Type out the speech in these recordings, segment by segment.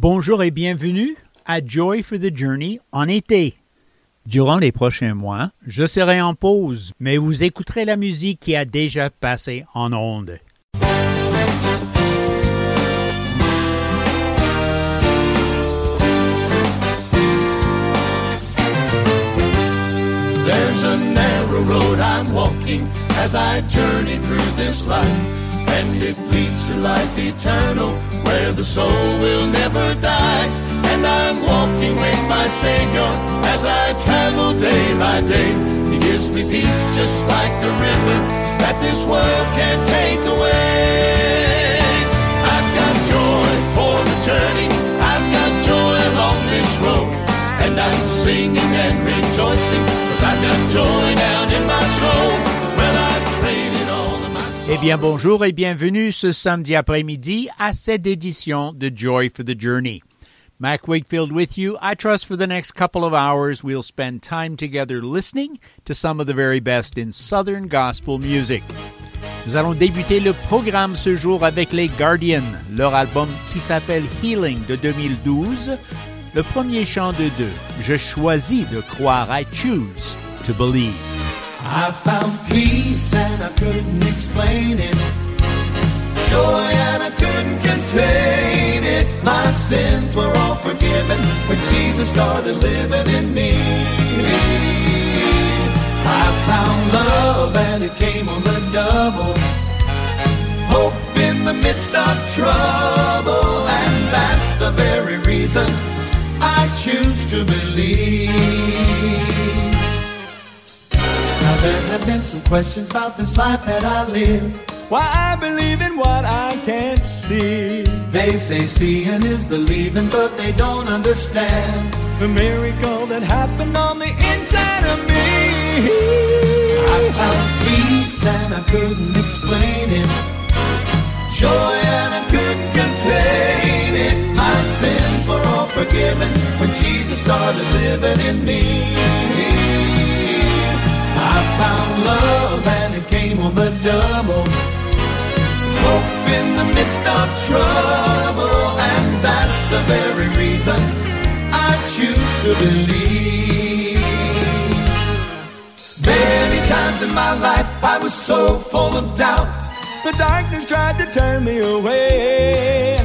Bonjour et bienvenue à Joy for the Journey en été. Durant les prochains mois, je serai en pause, mais vous écouterez la musique qui a déjà passé en ondes. There's a narrow road I'm walking as I journey through this life, and it leads to life eternal where the soul will never die. And I'm walking with my Savior as I travel day by day. He gives me peace just like a river that this world can't take away. I've got joy for the journey, I've got joy along this road, and I'm singing and rejoicing cause I've got joy down in my soul. Eh bien, bonjour et bienvenue ce samedi après-midi à cette édition de Joy for the Journey. Mac Wakefield with you. I trust for the next couple of hours we'll spend time together listening to some of the very best in Southern gospel music. Nous allons débuter le programme ce jour avec les Guardians, leur album qui s'appelle Healing de 2012, le premier chant de deux. Je choisis de croire, I choose to believe. I found peace and I couldn't explain it. Joy and I couldn't contain it. My sins were all forgiven when Jesus started living in me. I found love and it came on the double. Hope in the midst of trouble, and that's the very reason I choose to believe. There have been some questions about this life that I live. Why I believe in what I can't see. They say seeing is believing, but they don't understand. The miracle that happened on the inside of me. I found peace and I couldn't explain it. Joy and I couldn't contain it. My sins were all forgiven when Jesus started living in me. I found love and it came on the double. Hope in the midst of trouble, and that's the very reason I choose to believe. Many times in my life I was so full of doubt. The darkness tried to turn me away.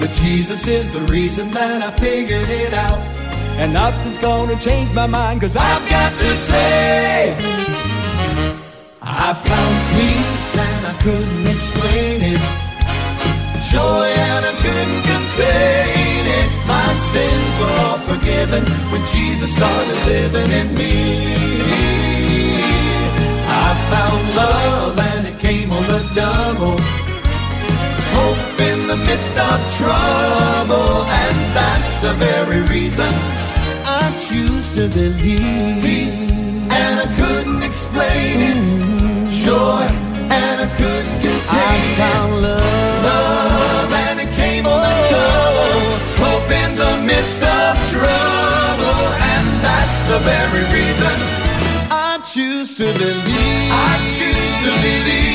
But Jesus is the reason that I figured it out. And nothing's gonna change my mind, cause I've got to say, I found peace and I couldn't explain it. Joy and I couldn't contain it. My sins were all forgiven when Jesus started living in me. I found love and it came on the double. Hope in the midst of trouble, and that's the very reason I choose to believe. Peace, and I couldn't explain it. Joy, and I couldn't contain I it. found love. Love, and it came on the double. Hope in the midst of trouble, and that's the very reason I choose to believe. I choose to believe.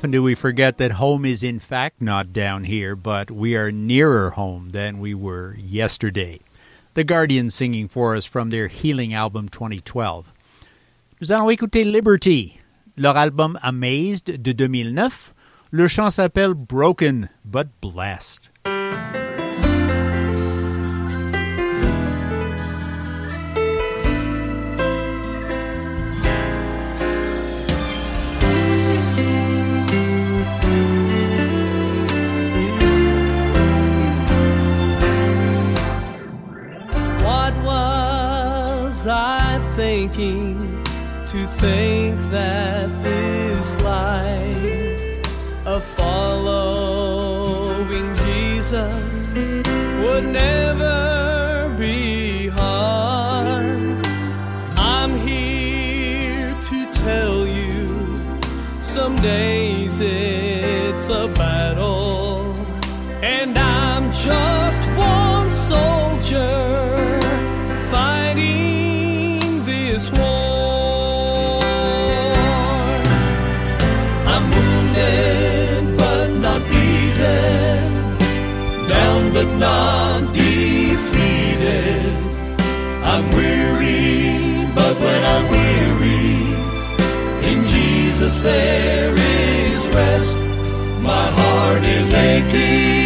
often do we forget that home is in fact not down here, but we are nearer home than we were yesterday. The Guardian singing for us from their Healing album 2012. Nous allons écouter Liberty, leur album Amazed de 2009. Le chant s'appelle Broken but Blessed. thinking to think that this life of following Jesus would never. Jesus, there is rest. My heart is aching.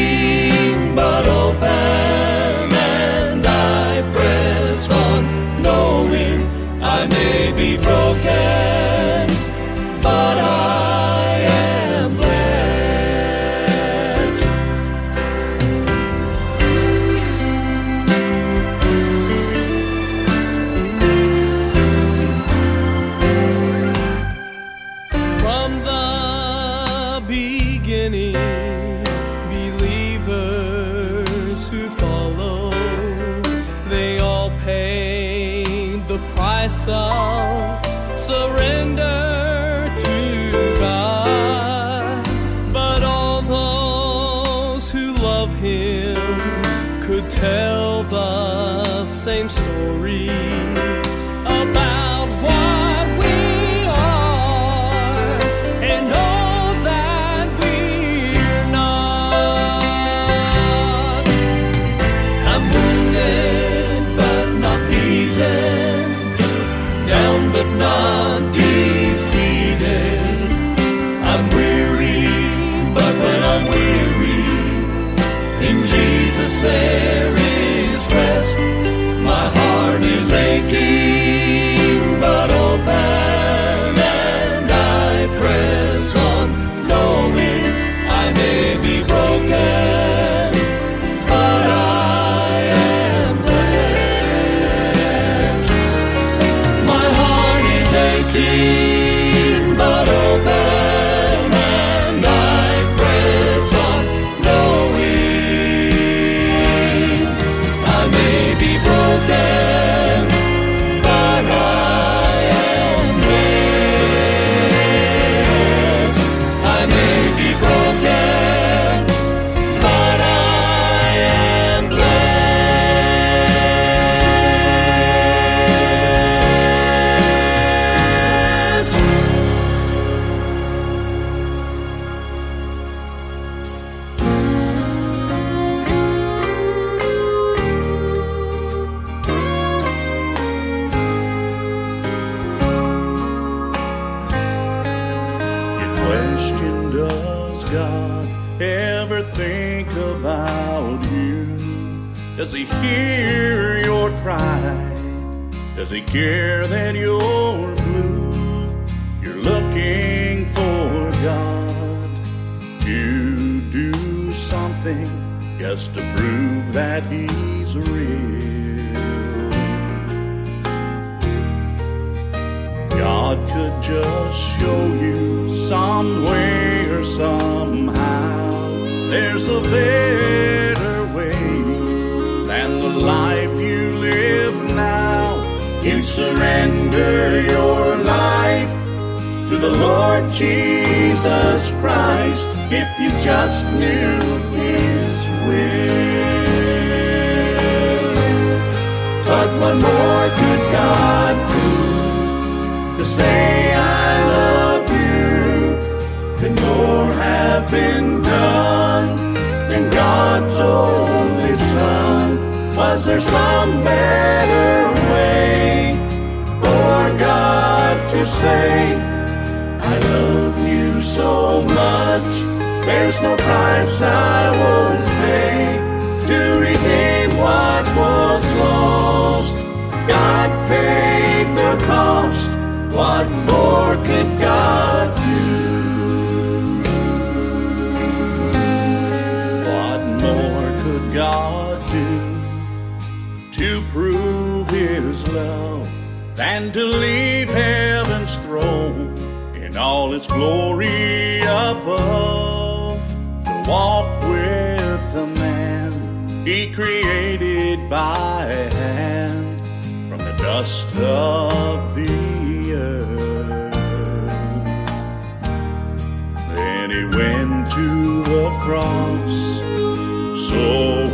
There's no price I won't pay to redeem what was lost. God paid the cost. What more could God do? What more could God do to prove His love than to leave heaven's throne in all its glory by hand from the dust of the earth. Then he went to the cross so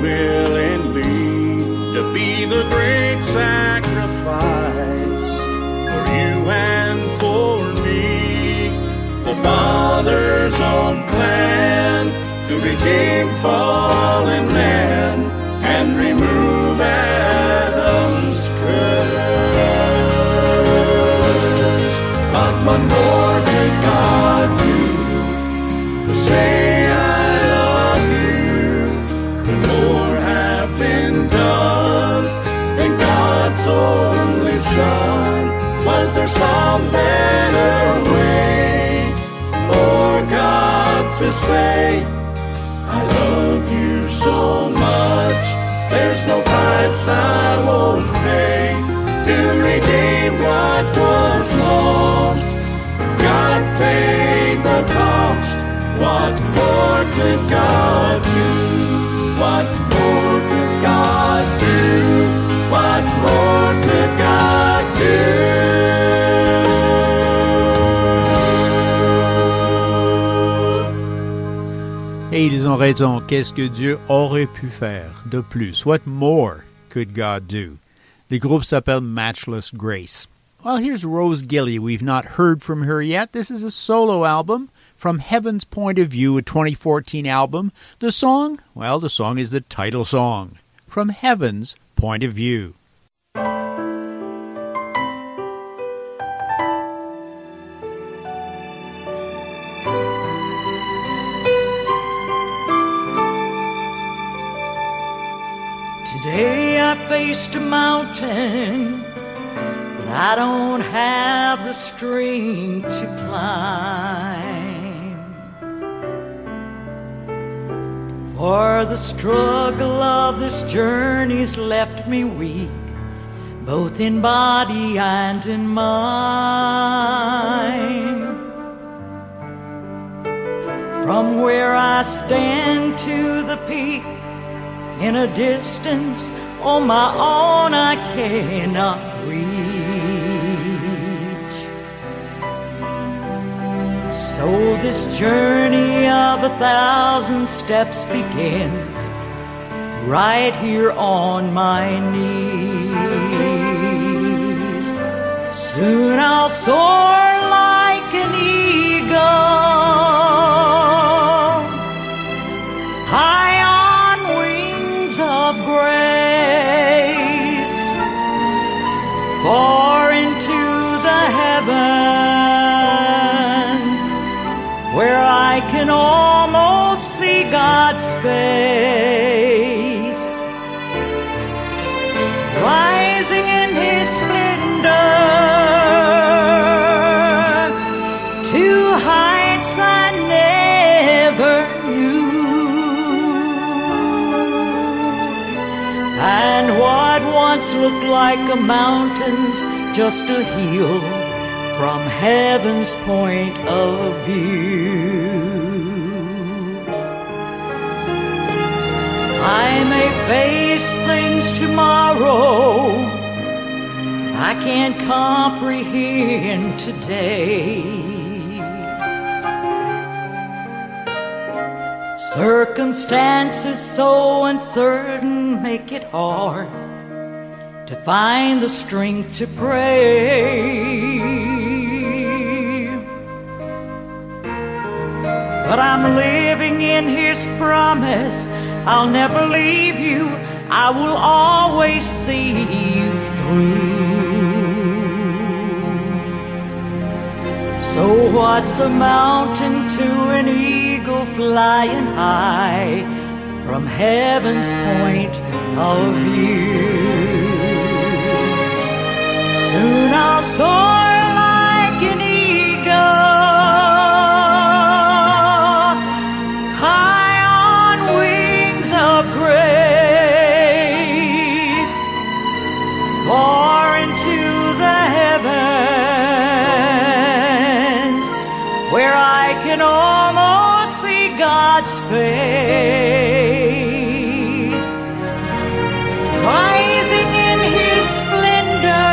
willingly to be the great sacrifice for you and for me, the Father's own plan to redeem fallen man and remove Adam's curse. But what more did God do to say I love you? More have been done than God's only Son? Was there some better way for God to say? No price I won't pay to redeem what was ont raison. Qu'est-ce que Dieu aurait pu faire de plus? What more could God do? The group s'appelle Matchless Grace. Well, here's Rose Gilly. We've not heard from her yet. This is a solo album from Heaven's Point of View, a 2014 album. The song? Well, the song is the title song. From Heaven's Point of View. Faced a mountain but I don't have the strength to climb. For the struggle of this journey's left me weak, both in body and in mind. From where I stand to the peak, in a distance on my own I cannot reach. So this journey of a thousand steps begins right here on my knees. Soon I'll soar like can almost see God's face, rising in His splendor to heights I never knew. And what once looked like a mountain's just a hill from heaven's point of view. I may face things tomorrow I can't comprehend today. Circumstances so uncertain make it hard to find the strength to pray. But I'm living in His promise. I'll never leave you. I will always see you through. So what's a mountain to an eagle flying high from heaven's point of view? Soon I'll soar I can almost see God's face, rising in His splendor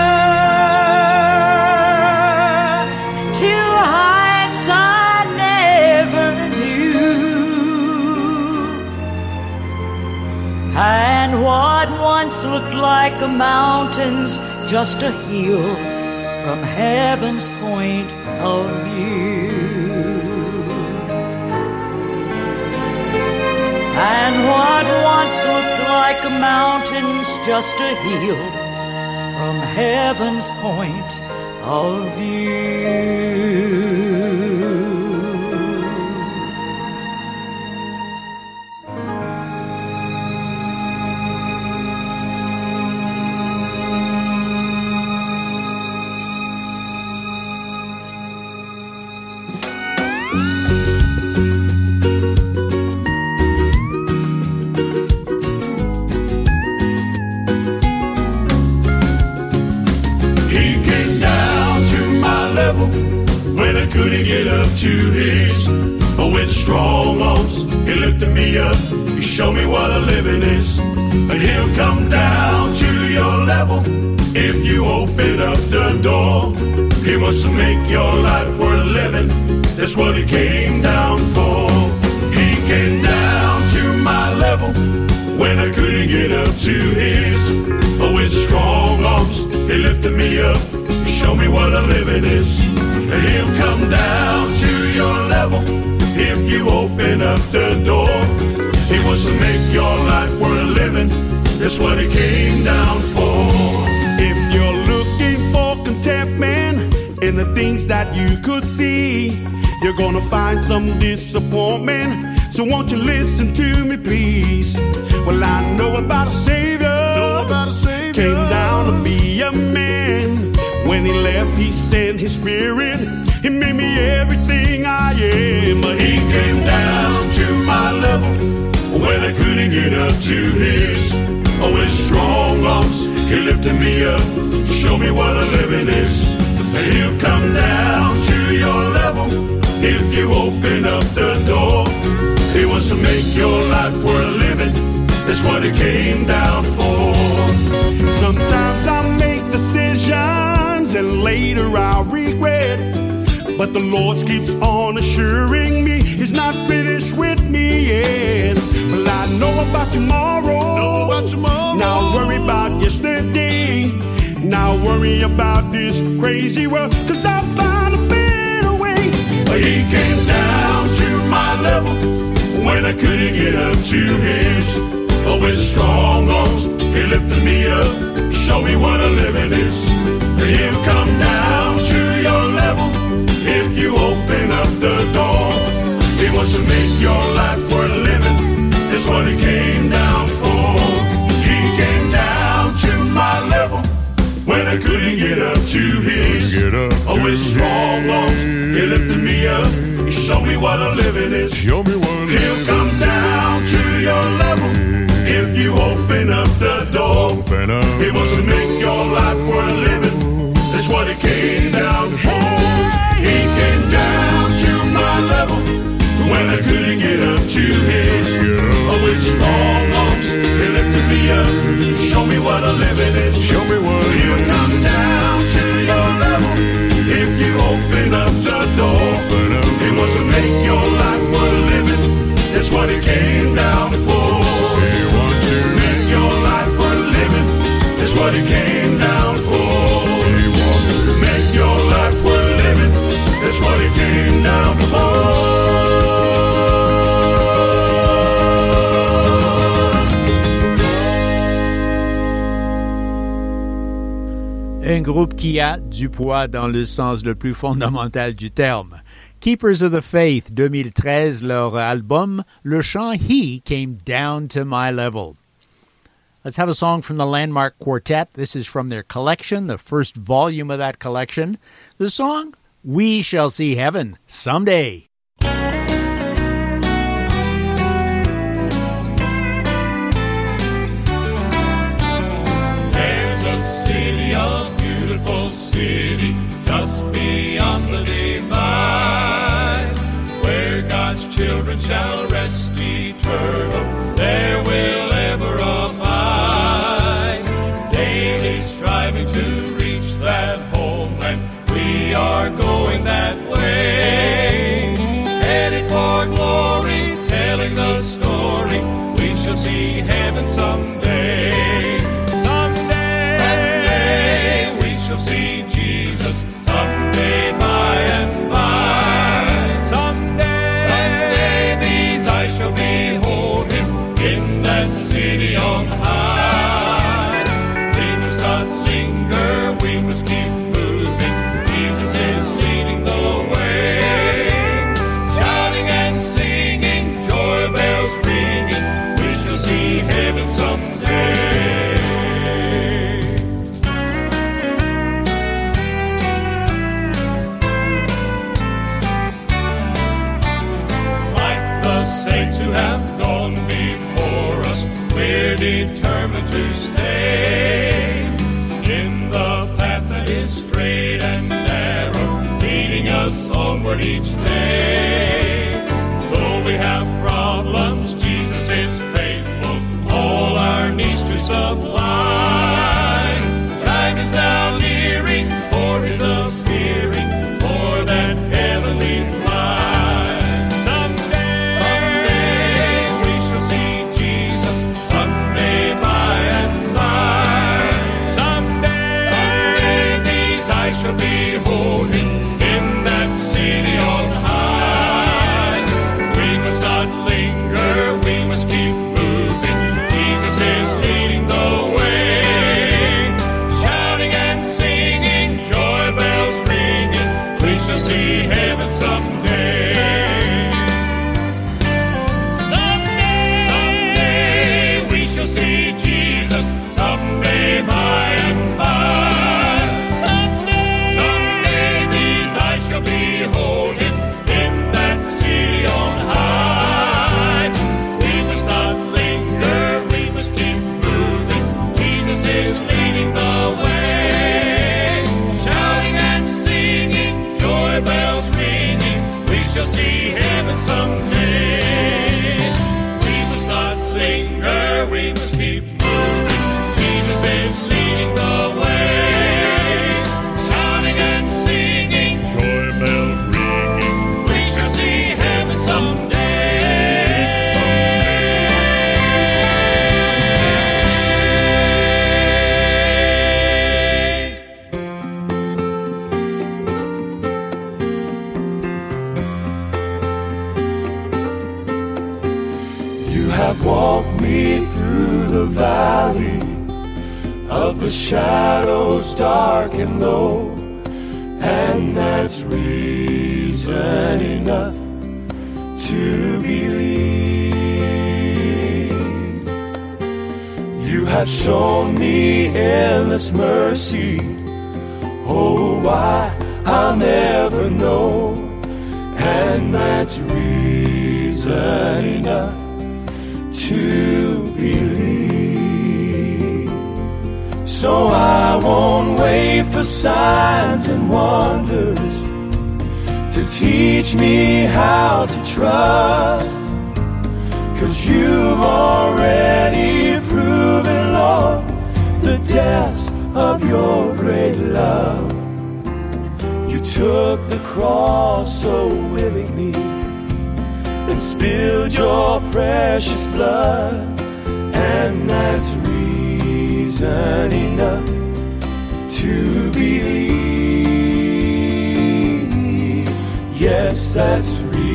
to heights I never knew. And what once looked like a mountain's just a hill from heaven's point of view. And what once looked like a mountain's just a hill from heaven's point of view. Make your life worth living. That's what he came down for. He came down to my level when I couldn't get up to his. But with strong arms, he lifted me up. He showed me what a living is. And he'll come down to your level if you open up the door. He wants to make your life worth living. That's what he came down for. In the things that you could see, you're gonna find some disappointment. So won't you listen to me, please? Well, I know about a savior. Came down to be a man. When he left, he sent his spirit. He made me everything I am. But He came down to my level when I couldn't get up to his. Oh, his strong arms, he lifted me up, show me what a living is. He'll come down to your level if you open up the door. He wants to make your life worth living. That's what he came down for. Sometimes I make decisions and later I'll regret. But the Lord keeps on assuring me He's not finished with me yet. Well, I know about tomorrow. Now worry about yesterday. Now worry about this crazy world. Cause I found a better way. He came down to my level when I couldn't get up to his. But with strong arms, he lifted me up, show me what a living is. He'll come down to your level if you open up the door. He wants to make your life worth living. That's what he came down when I couldn't get up to his. Get up Oh, to strong arms, he lifted me up. He showed me what a living is. Show me what He'll come down to your level if you open up the door. Open up He wants to make your life worth living. That's what he came down for. un groupe qui a du poids dans le sens le plus fondamental du terme. Keepers of the Faith 2013, leur album, Le Chant He Came Down to My Level. Let's have a song from the Landmark Quartet. This is from their collection, the first volume of that collection. The song, We Shall See Heaven Someday. shall rest eternally.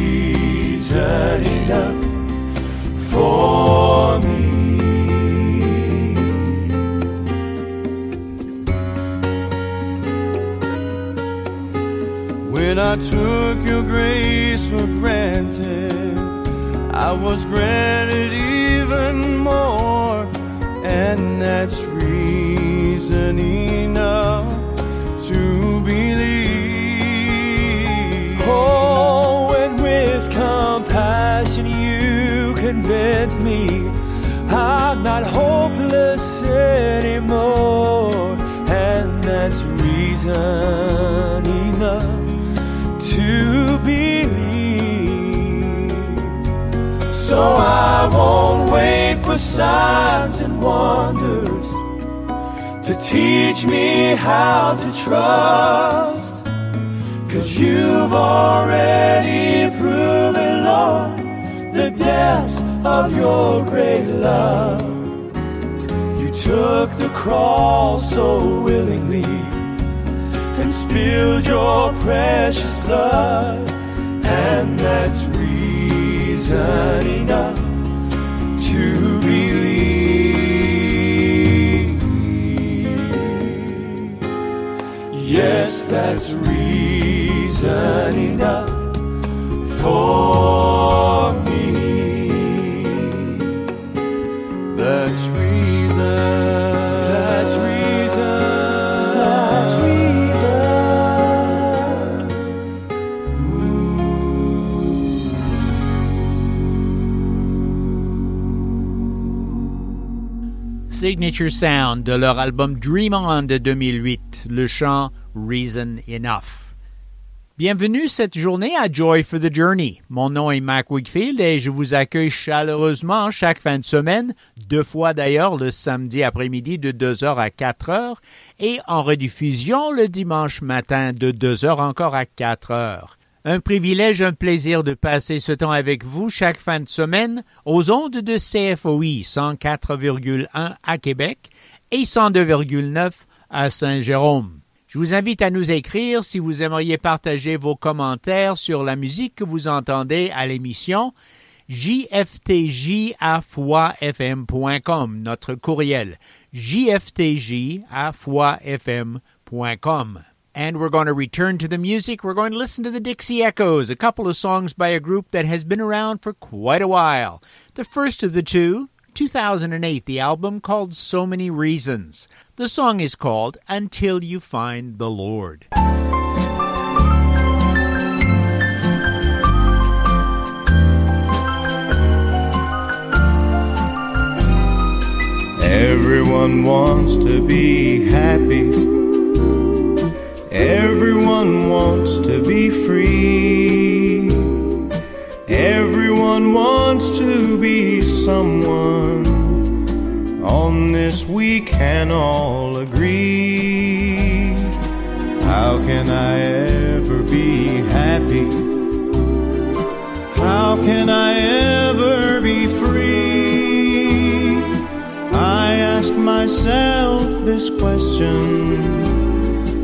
season enough for me. When I took your grace for granted, I was granted even more, and that's reason enough to believe. Convinced me I'm not hopeless anymore, and that's reason enough to believe. So I won't wait for signs and wonders to teach me how to trust. Cause you've already proven, Lord, the depths of your great love. You took the cross so willingly and spilled your precious blood, and that's reason enough to believe. Yes, that's reason enough for Signature Sound de leur album Dream On de 2008, le chant Reason Enough. Bienvenue cette journée à Joy for the Journey. Mon nom est Mac Wigfield et je vous accueille chaleureusement chaque fin de semaine, deux fois d'ailleurs le samedi après-midi de 2h à 4h et en rediffusion le dimanche matin de 2h encore à 4h. Un privilège, un plaisir de passer ce temps avec vous chaque fin de semaine aux ondes de CFOI 104,1 à Québec et 102,9 à Saint-Jérôme. Je vous invite à nous écrire si vous aimeriez partager vos commentaires sur la musique que vous entendez à l'émission jftj@foifm.com, notre courriel jftj@foifm.com. And we're going to return to the music. We're going to listen to the Dixie Echoes, a couple of songs by a group that has been around for quite a while. The first of the two, 2008, the album called So Many Reasons. The song is called Until You Find the Lord. Everyone wants to be happy. Everyone wants to be free. Everyone wants to be someone. On this we can all agree. How can I ever be happy? How can I ever be free? I ask myself this question,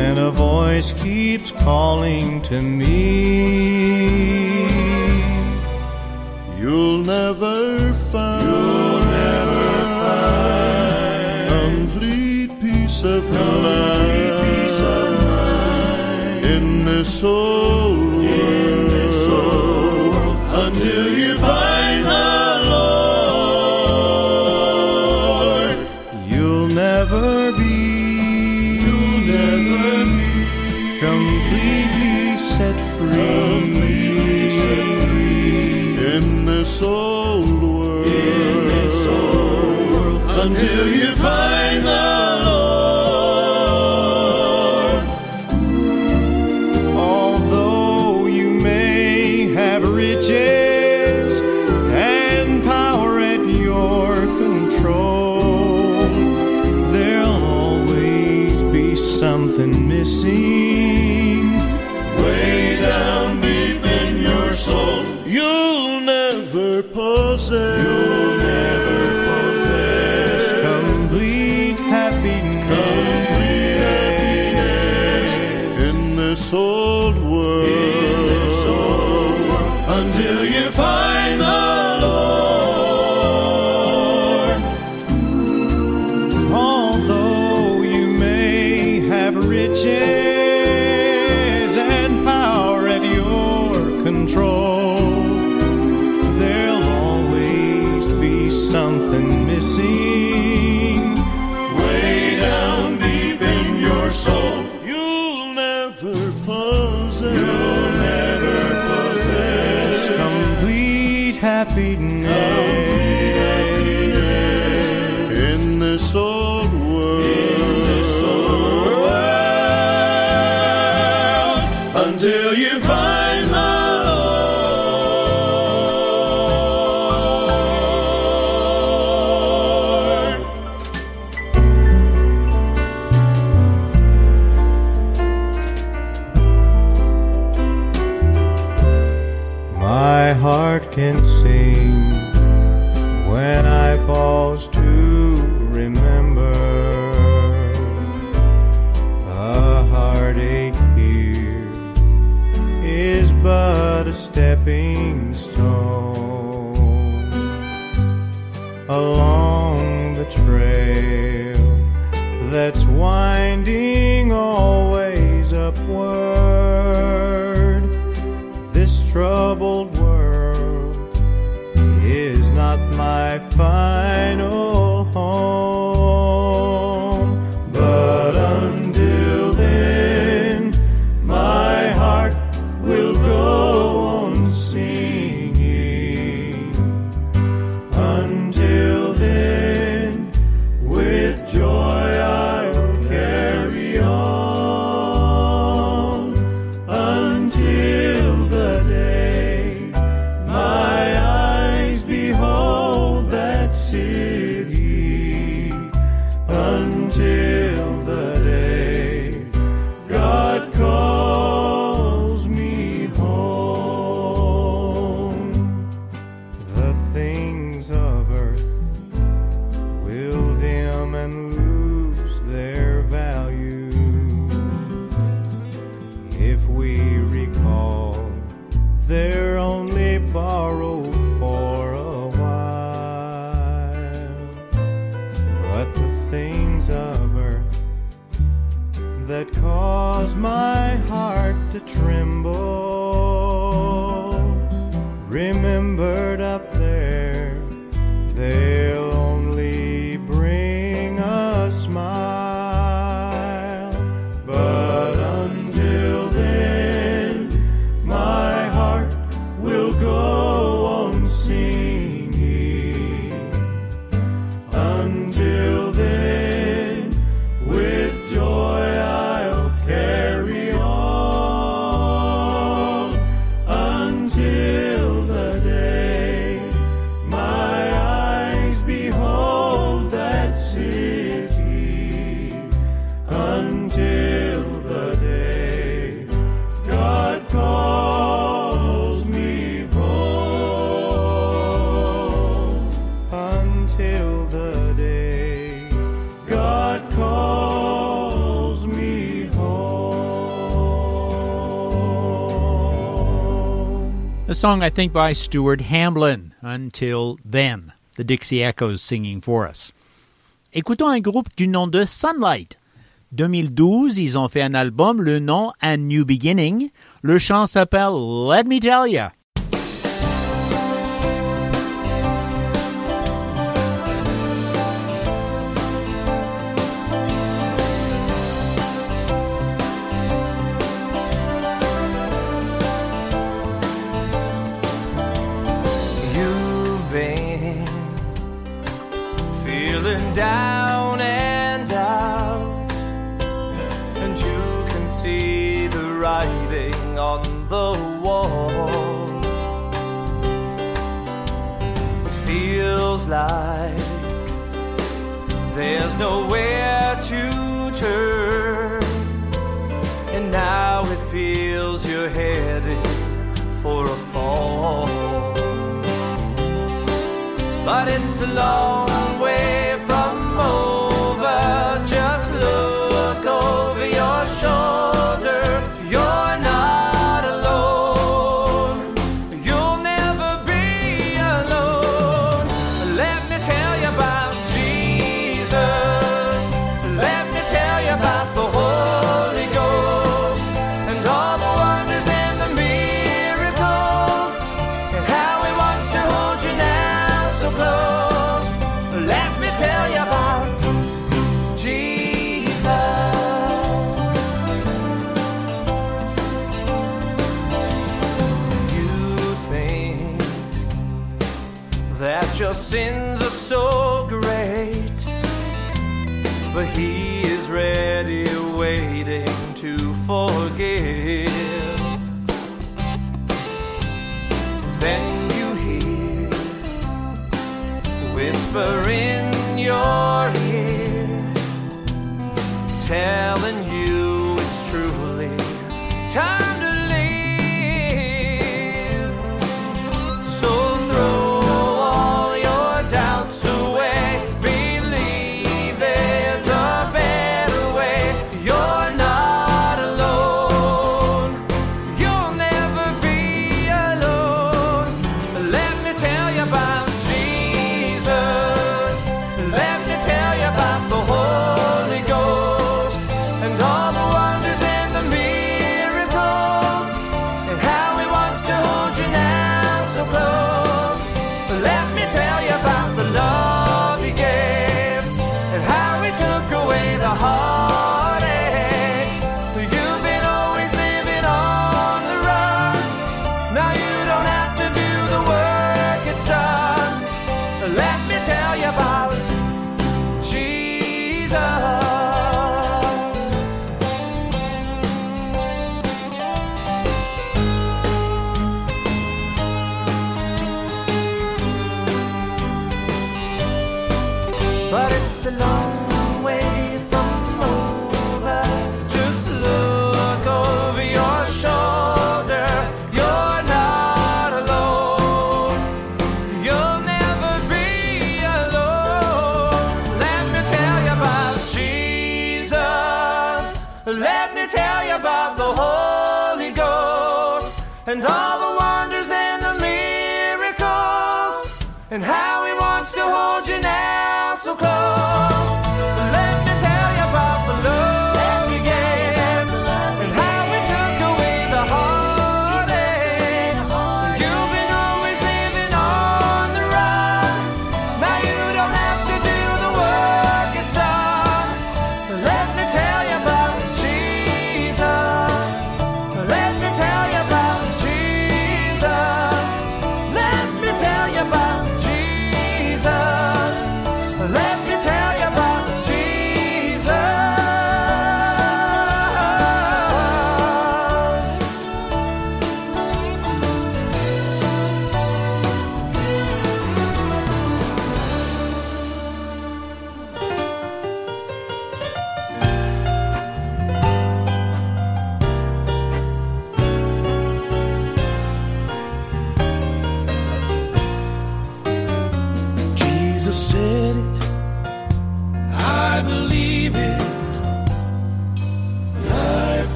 and a voice keeps calling to me. You'll never find, You'll never find complete peace of mind, mind in this old my heart to tremble. Remember song, I think, by Stuart Hamblin, Until Then, the Dixie Echoes singing for us. Écoutons un groupe du nom de Sunlight. 2012, ils ont fait un album, le nom A New Beginning. Le chant s'appelle Let Me Tell Ya. down and out, and you can see the writing on the wall. It feels like there's nowhere to turn, and now it feels you're heading for a fall. But it's a long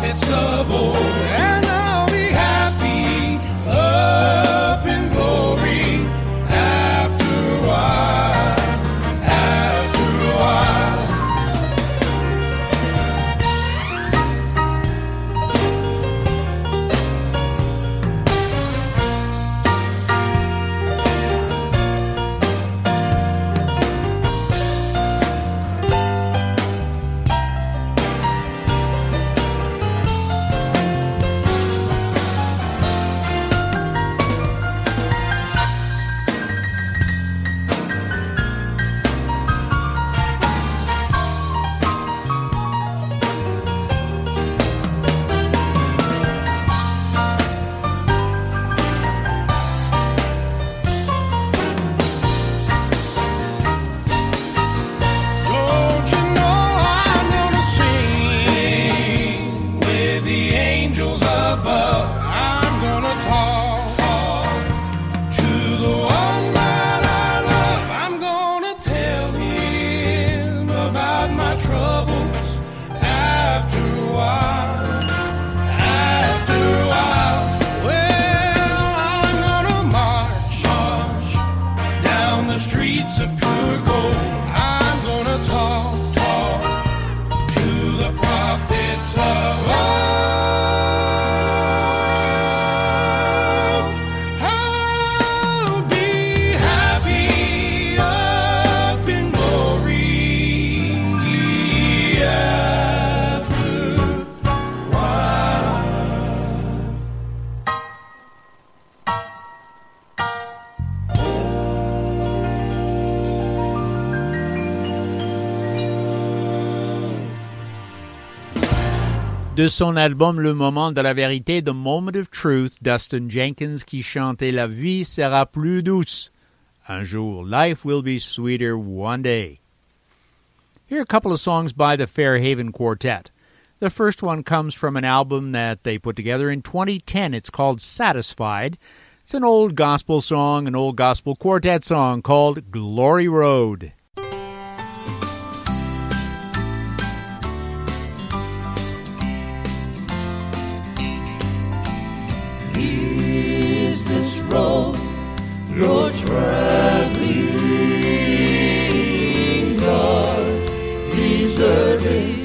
prophets of old. De son album Le Moment de la Vérité, The Moment of Truth, Dustin Jenkins qui chantait La vie sera plus douce. Un jour, life will be sweeter one day. Here are a couple of songs by the Fairhaven Quartet. The first one comes from an album that they put together in 2010. It's called Satisfied. It's an old gospel song, an old gospel quartet song called Glory Road. This you're traveling, dark, deserted,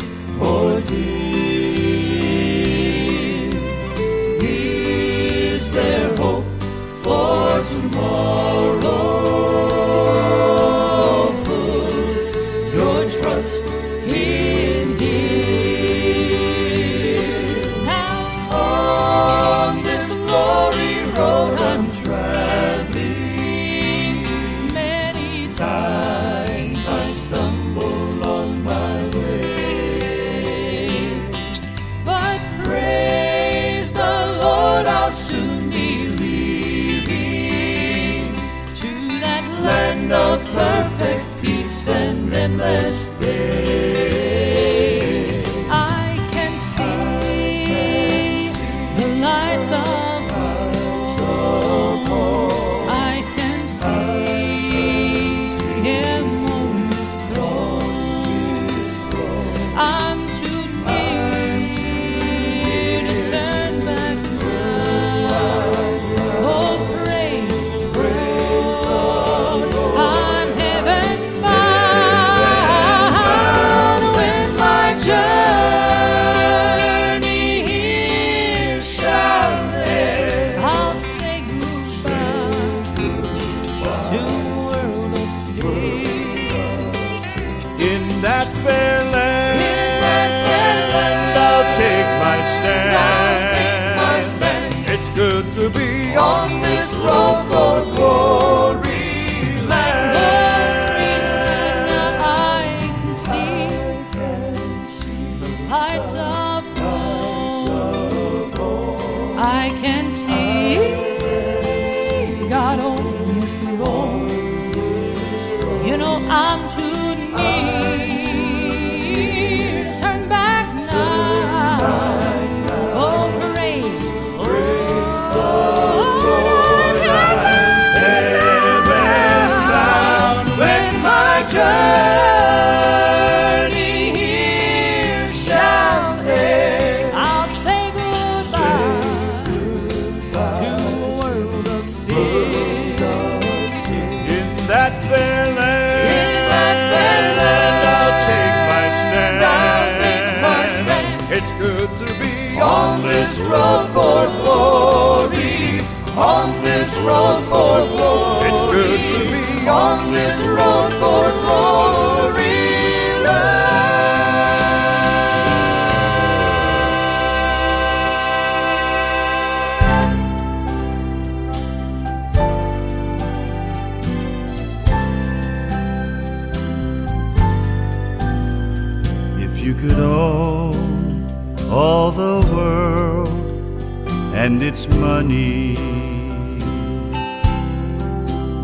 its money,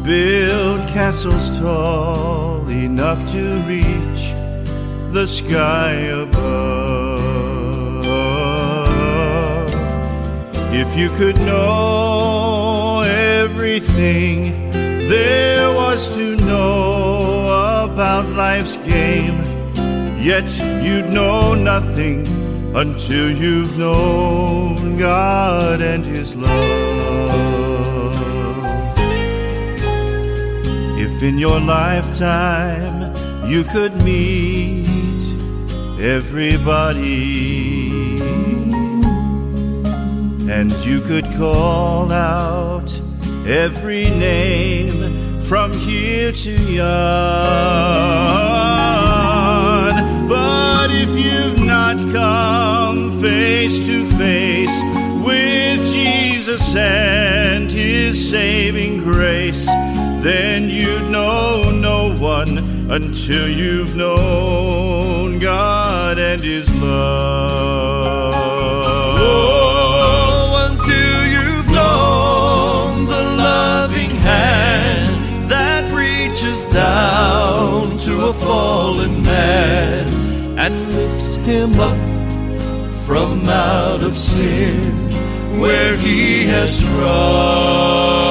build castles tall enough to reach the sky above. If you could know everything there was to know about life's game, Yet you'd know nothing until you've known God and His love. If in your lifetime you could meet everybody and you could call out every name from here to yon come face to face with Jesus and his saving grace, then you'd know no one until you've known God and his love. Oh, until you've known the loving hand that reaches down to a fallen man and lifts him up out of sin where he has run.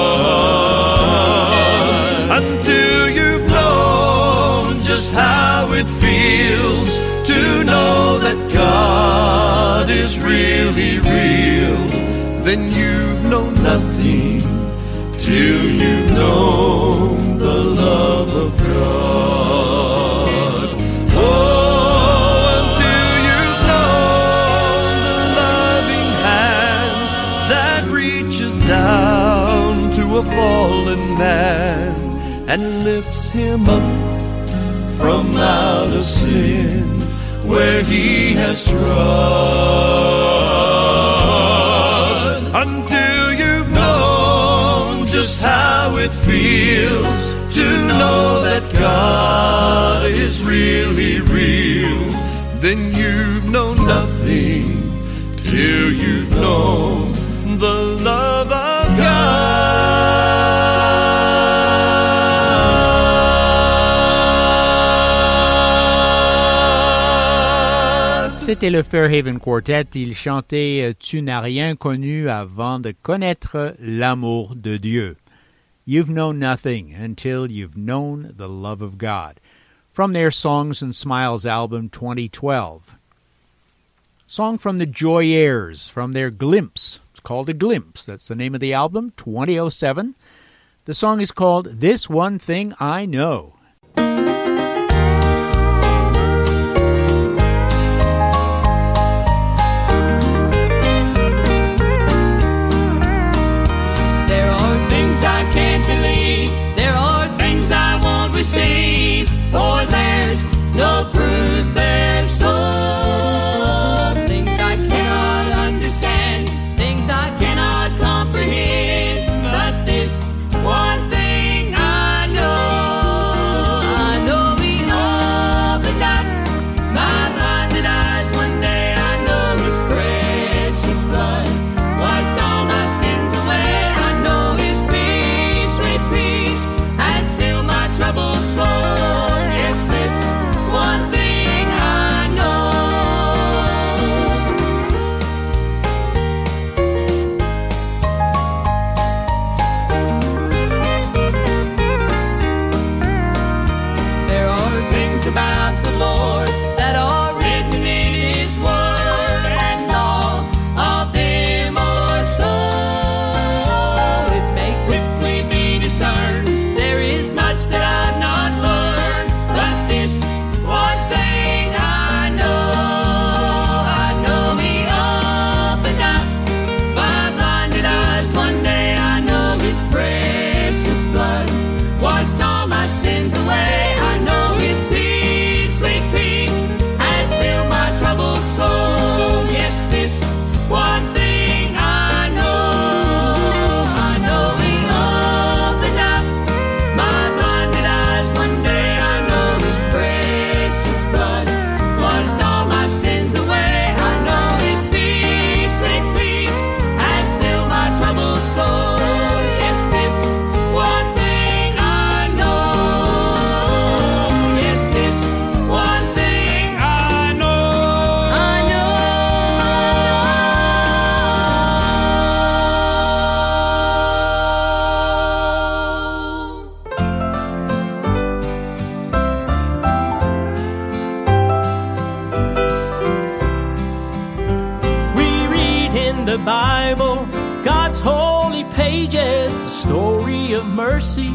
until you've known just how it feels to know that God is really real then you've known nothing till you've known the love of God. And lifts him up from out of sin where he has trod. Until you've known just how it feels to know that God is really real then you've known nothing till you've known C'était le Fairhaven Quartet. Ils chantaient euh, Tu n'as rien connu avant de connaître l'amour de Dieu. You've known nothing until you've known the love of God. From their Songs and Smiles album 2012. Song from the Joyaires from their Glimpse. It's called A Glimpse. That's the name of the album, 2007. The song is called This One Thing I Know. Bible, God's holy pages, the story of mercy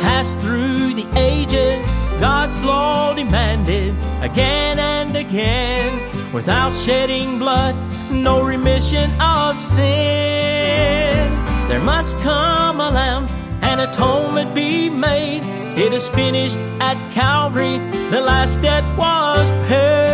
passed through the ages. God's law demanded again and again, without shedding blood, no remission of sin. There must come a lamb, and atonement be made. It is finished at Calvary, the last debt was paid.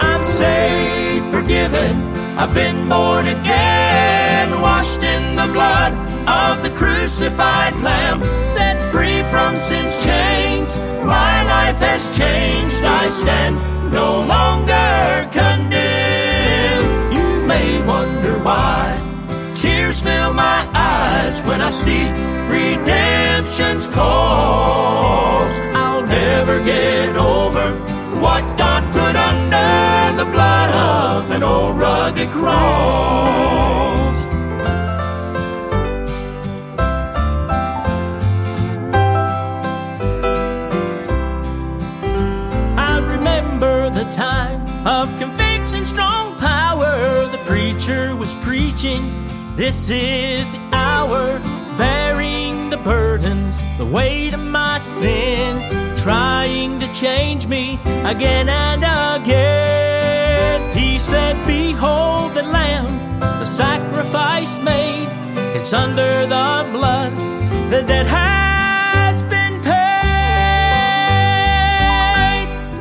I'm saved, forgiven, I've been born again, washed in the blood of the crucified Lamb, set free from sin's chains. My life has changed, I stand no longer condemned. You may wonder why. Tears fill my eyes when I see redemption's cause. I'll never get over what God put under the of an old rugged cross. I remember the time of conviction, strong power. The preacher was preaching. This is the hour, bearing the burdens, the weight of my sin, trying to change me again and again. Said, Behold the Lamb, the sacrifice made. It's under the blood, the debt has been paid.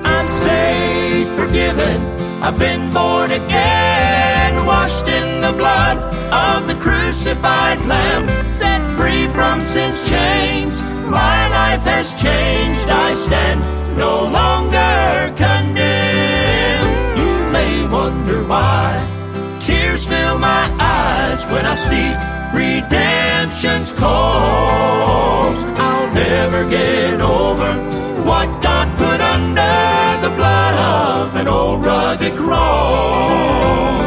I'm saved, forgiven. I've been born again, washed in the blood of the crucified Lamb, set free from sin's chains. My life has changed. I stand no longer condemned. Wonder why tears fill my eyes when I see redemption's cause. I'll never get over what God put under the blood of an old rugged cross.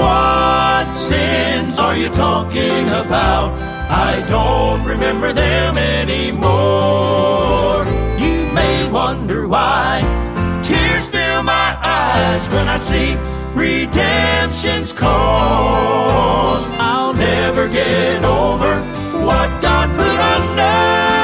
What sins are you talking about? I don't remember them anymore. You may wonder why fill my eyes when I see redemption's cause. I'll never get over what God put under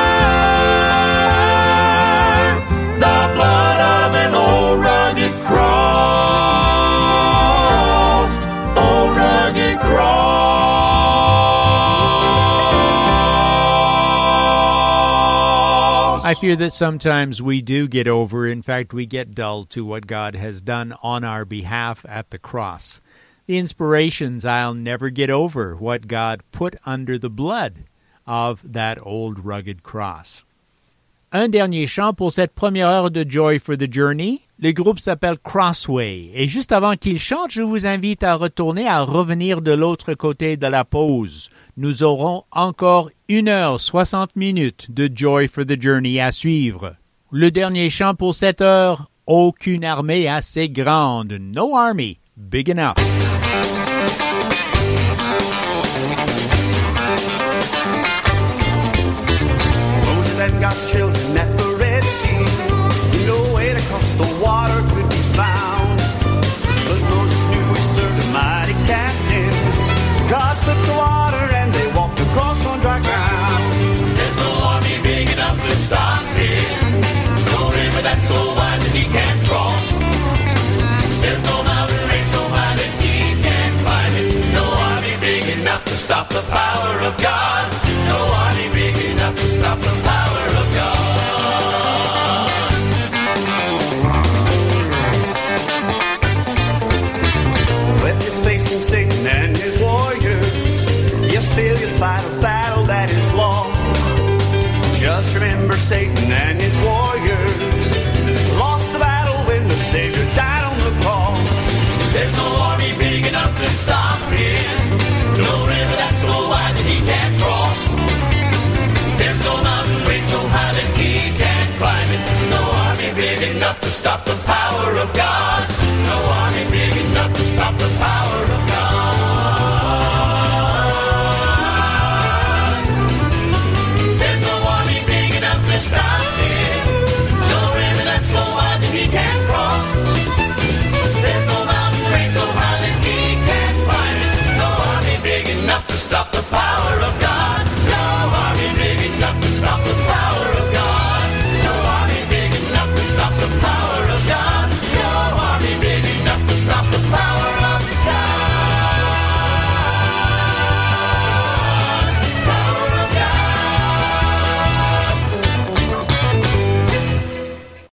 fear that sometimes we do get over, in fact, we get dull to what God has done on our behalf at the cross. The inspirations I'll never get over what God put under the blood of that old rugged cross. Un dernier chant pour cette première heure de Joy for the Journey. Le groupe s'appelle Crossway. Et juste avant qu'il chante, je vous invite à retourner, à revenir de l'autre côté de la pause. Nous aurons encore une heure soixante minutes de Joy for the Journey à suivre. Le dernier chant pour cette heure, aucune armée assez grande. No army big enough.